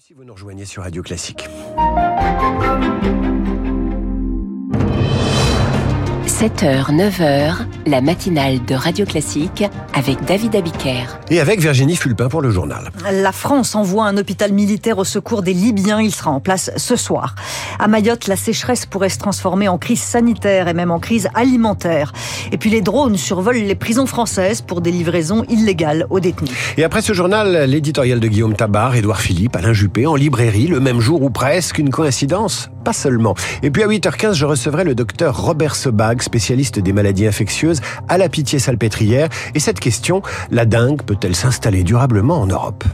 Si vous nous rejoignez sur Radio Classique. 7h, 9h, la matinale de Radio Classique avec David Abiker. Et avec Virginie Fulpin pour le journal. La France envoie un hôpital militaire au secours des Libyens. Il sera en place ce soir. À Mayotte, la sécheresse pourrait se transformer en crise sanitaire et même en crise alimentaire. Et puis les drones survolent les prisons françaises pour des livraisons illégales aux détenus. Et après ce journal, l'éditorial de Guillaume Tabar, Édouard Philippe, Alain Juppé en librairie le même jour ou presque. Une coïncidence Pas seulement. Et puis à 8h15, je recevrai le docteur Robert Sebag, spécialiste des maladies infectieuses à la Pitié-Salpêtrière. Et cette question, la dingue peut-elle s'installer durablement en Europe?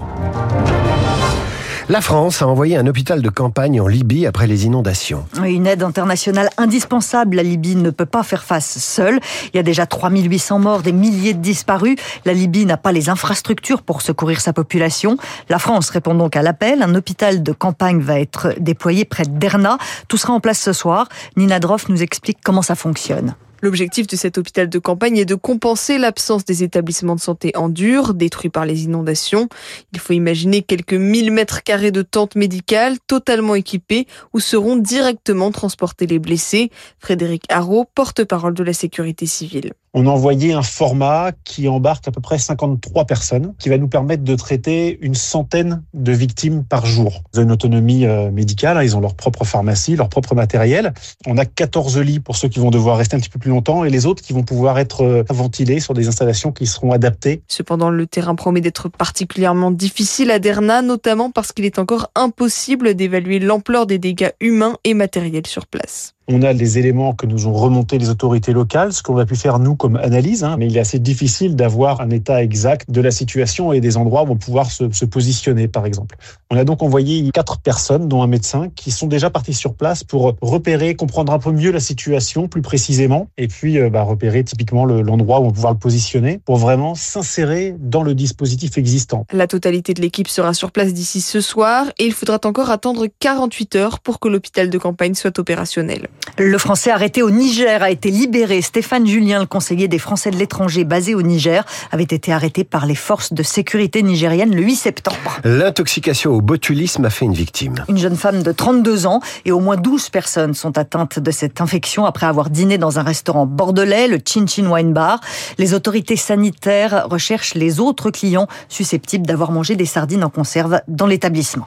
La France a envoyé un hôpital de campagne en Libye après les inondations. Une aide internationale indispensable. La Libye ne peut pas faire face seule. Il y a déjà 3800 morts, des milliers de disparus. La Libye n'a pas les infrastructures pour secourir sa population. La France répond donc à l'appel. Un hôpital de campagne va être déployé près de Derna. Tout sera en place ce soir. Nina Droff nous explique comment ça fonctionne. L'objectif de cet hôpital de campagne est de compenser l'absence des établissements de santé en dur, détruits par les inondations. Il faut imaginer quelques 1000 mètres carrés de tentes médicales totalement équipées où seront directement transportés les blessés. Frédéric Haro, porte-parole de la sécurité civile on a envoyé un format qui embarque à peu près 53 personnes, qui va nous permettre de traiter une centaine de victimes par jour. Ils ont une autonomie euh, médicale, hein, ils ont leur propre pharmacie, leur propre matériel. On a 14 lits pour ceux qui vont devoir rester un petit peu plus longtemps et les autres qui vont pouvoir être euh, ventilés sur des installations qui seront adaptées. Cependant, le terrain promet d'être particulièrement difficile à Derna, notamment parce qu'il est encore impossible d'évaluer l'ampleur des dégâts humains et matériels sur place. On a des éléments que nous ont remontés les autorités locales, ce qu'on a pu faire nous comme analyse, hein, mais il est assez difficile d'avoir un état exact de la situation et des endroits où on pouvoir se, se, positionner, par exemple. On a donc envoyé quatre personnes, dont un médecin, qui sont déjà partis sur place pour repérer, comprendre un peu mieux la situation, plus précisément, et puis euh, bah, repérer typiquement l'endroit où on va pouvoir le positionner pour vraiment s'insérer dans le dispositif existant. La totalité de l'équipe sera sur place d'ici ce soir et il faudra encore attendre 48 heures pour que l'hôpital de campagne soit opérationnel. Le Français arrêté au Niger a été libéré. Stéphane Julien, le conseiller des Français de l'étranger basé au Niger, avait été arrêté par les forces de sécurité nigériennes le 8 septembre. L'intoxication au botulisme a fait une victime. Une jeune femme de 32 ans et au moins 12 personnes sont atteintes de cette infection après avoir dîné dans un restaurant bordelais, le Chin Chin Wine Bar. Les autorités sanitaires recherchent les autres clients susceptibles d'avoir mangé des sardines en conserve dans l'établissement.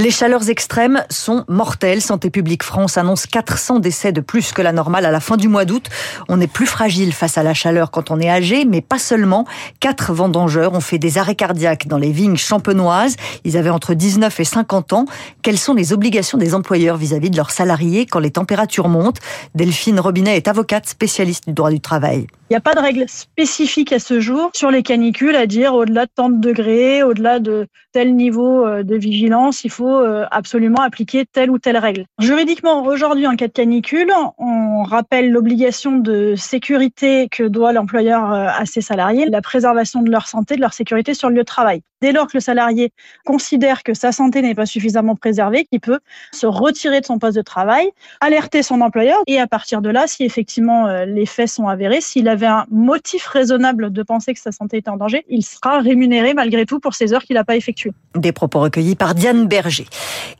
Les chaleurs extrêmes sont mortelles. Santé publique France annonce 400 décès de plus que la normale à la fin du mois d'août. On est plus fragile face à la chaleur quand on est âgé, mais pas seulement. Quatre vendangeurs ont fait des arrêts cardiaques dans les vignes champenoises. Ils avaient entre 19 et 50 ans. Quelles sont les obligations des employeurs vis-à-vis de leurs salariés quand les températures montent? Delphine Robinet est avocate spécialiste du droit du travail. Il n'y a pas de règle spécifique à ce jour sur les canicules, à dire au-delà de tant de degrés, au-delà de tel niveau euh, de vigilance, il faut euh, absolument appliquer telle ou telle règle. Juridiquement, aujourd'hui, en cas de canicule, on rappelle l'obligation de sécurité que doit l'employeur euh, à ses salariés, la préservation de leur santé, de leur sécurité sur le lieu de travail. Dès lors que le salarié considère que sa santé n'est pas suffisamment préservée, qu'il peut se retirer de son poste de travail, alerter son employeur et à partir de là, si effectivement les faits sont avérés, s'il avait un motif raisonnable de penser que sa santé était en danger, il sera rémunéré malgré tout pour ces heures qu'il n'a pas effectuées. Des propos recueillis par Diane Berger.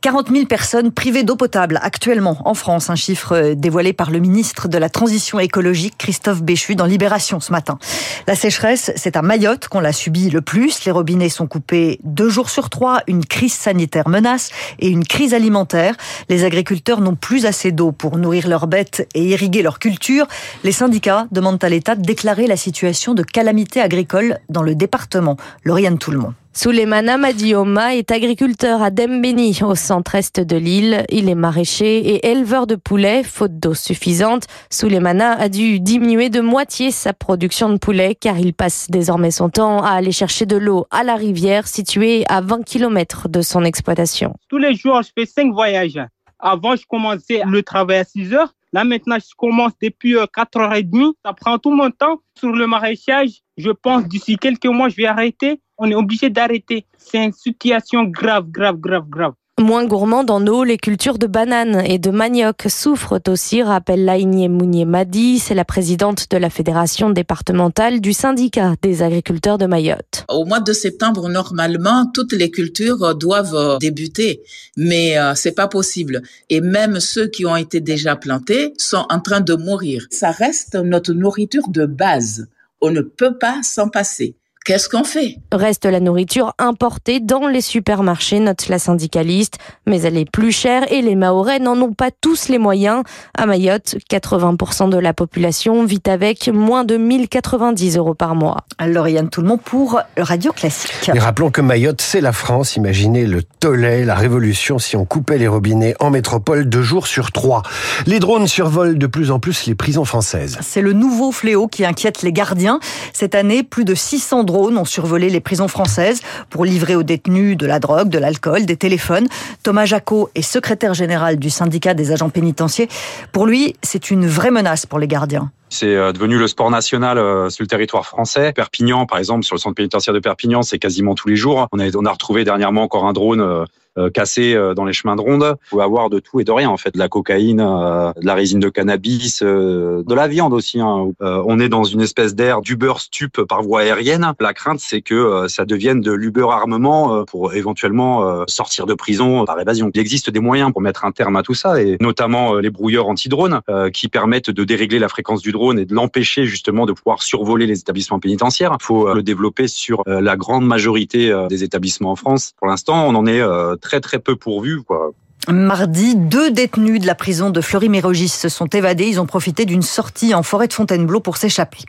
40 000 personnes privées d'eau potable actuellement en France, un chiffre dévoilé par le ministre de la Transition écologique Christophe Béchu dans Libération ce matin. La sécheresse, c'est à Mayotte qu'on l'a subi le plus. Les robinets sont coupés deux jours sur trois. Une crise sanitaire menace et une crise alimentaire. Les agriculteurs n'ont plus assez d'eau pour nourrir leurs bêtes et irriguer leurs cultures. Les syndicats demandent à l'État de déclarer la situation de calamité agricole dans le département. Lauriane Tout-le-Monde. Souleymana Madioma est agriculteur à Dembéni, au centre-est de l'île. Il est maraîcher et éleveur de poulets, faute d'eau suffisante. Souleymana a dû diminuer de moitié sa production de poulets car il passe désormais son temps à aller chercher de l'eau à la rivière située à 20 km de son exploitation. Tous les jours, je fais 5 voyages. Avant, je commençais le travail à 6 heures. Là, maintenant, je commence depuis 4h30. Euh, Ça prend tout mon temps. Sur le maraîchage, je pense d'ici quelques mois, je vais arrêter. On est obligé d'arrêter. C'est une situation grave, grave, grave, grave. Moins gourmandes en eau, les cultures de bananes et de manioc souffrent aussi, rappelle Laïnie Mounier Madi, c'est la présidente de la fédération départementale du syndicat des agriculteurs de Mayotte. Au mois de septembre, normalement, toutes les cultures doivent débuter, mais euh, c'est pas possible. Et même ceux qui ont été déjà plantés sont en train de mourir. Ça reste notre nourriture de base. On ne peut pas s'en passer. Qu'est-ce qu'on fait? Reste la nourriture importée dans les supermarchés, note la syndicaliste, mais elle est plus chère et les Mahorais n'en ont pas tous les moyens. À Mayotte, 80% de la population vit avec moins de 1090 euros par mois. Lauriane Tout-le-Monde pour Radio Classique. Et rappelons que Mayotte, c'est la France. Imaginez le tollé, la révolution si on coupait les robinets en métropole deux jours sur trois. Les drones survolent de plus en plus les prisons françaises. C'est le nouveau fléau qui inquiète les gardiens. Cette année, plus de 600 drones ont survolé les prisons françaises pour livrer aux détenus de la drogue, de l'alcool, des téléphones. Thomas Jacot est secrétaire général du syndicat des agents pénitentiaires. Pour lui, c'est une vraie menace pour les gardiens. C'est euh, devenu le sport national euh, sur le territoire français. Perpignan, par exemple, sur le centre pénitentiaire de Perpignan, c'est quasiment tous les jours. On a, on a retrouvé dernièrement encore un drone euh, cassé dans les chemins de ronde. Vous pouvez avoir de tout et de rien, en fait. De la cocaïne, de la résine de cannabis, de la viande aussi. Hein. On est dans une espèce d'ère d'Uber stup par voie aérienne. La crainte, c'est que ça devienne de l'Uber armement pour éventuellement sortir de prison par évasion. Il existe des moyens pour mettre un terme à tout ça, et notamment les brouilleurs anti-drones qui permettent de dérégler la fréquence du drone et de l'empêcher justement de pouvoir survoler les établissements pénitentiaires. Il faut euh, le développer sur euh, la grande majorité euh, des établissements en France. Pour l'instant, on en est très très peu pourvu. Quoi. Mardi, deux détenus de la prison de Fleury-Mérogis se sont évadés. Ils ont profité d'une sortie en forêt de Fontainebleau pour s'échapper.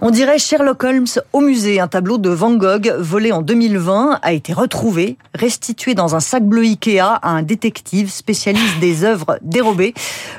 On dirait Sherlock Holmes au musée. Un tableau de Van Gogh volé en 2020 a été retrouvé, restitué dans un sac bleu Ikea à un détective spécialiste des œuvres dérobées.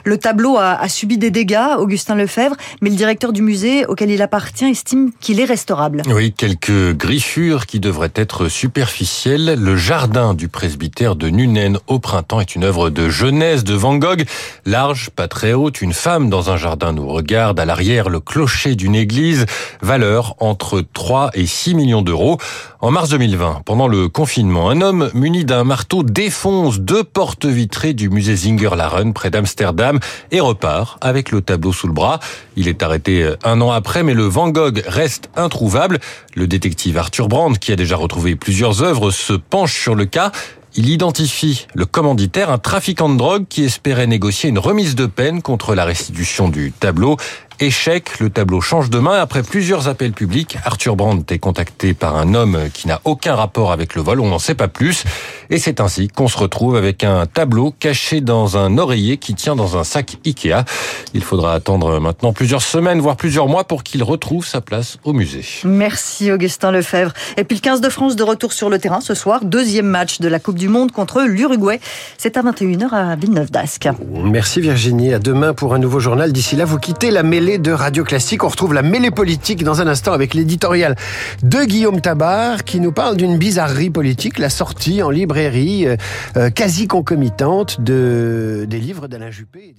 Le tableau a, subi des dégâts, Augustin Lefebvre, mais le directeur du musée auquel il appartient estime qu'il est restaurable. Oui, quelques griffures qui devraient être superficielles. Le jardin du presbytère de Nunen au printemps est une œuvre de jeunesse de Van Gogh. Large, pas très haute, une femme dans un jardin nous regarde. À l'arrière, le clocher d'une église valeur entre 3 et 6 millions d'euros. En mars 2020, pendant le confinement, un homme muni d'un marteau défonce deux portes vitrées du musée Zinger-Laren près d'Amsterdam et repart avec le tableau sous le bras. Il est arrêté un an après, mais le Van Gogh reste introuvable. Le détective Arthur Brand, qui a déjà retrouvé plusieurs œuvres, se penche sur le cas il identifie le commanditaire, un trafiquant de drogue qui espérait négocier une remise de peine contre la restitution du tableau. Échec, le tableau change de main. Après plusieurs appels publics, Arthur Brandt est contacté par un homme qui n'a aucun rapport avec le vol, on n'en sait pas plus. Et c'est ainsi qu'on se retrouve avec un tableau caché dans un oreiller qui tient dans un sac Ikea. Il faudra attendre maintenant plusieurs semaines, voire plusieurs mois pour qu'il retrouve sa place au musée. Merci Augustin Lefebvre. Et puis le 15 de France de retour sur le terrain ce soir, deuxième match de la Coupe du Monde contre l'Uruguay. C'est à 21h à Villeneuve d'Ascq. Merci Virginie. À demain pour un nouveau journal. D'ici là, vous quittez la mêlée de Radio Classique. On retrouve la mêlée politique dans un instant avec l'éditorial de Guillaume Tabar qui nous parle d'une bizarrerie politique, la sortie en librairie euh, euh, quasi concomitante de, des livres d'Alain Juppé.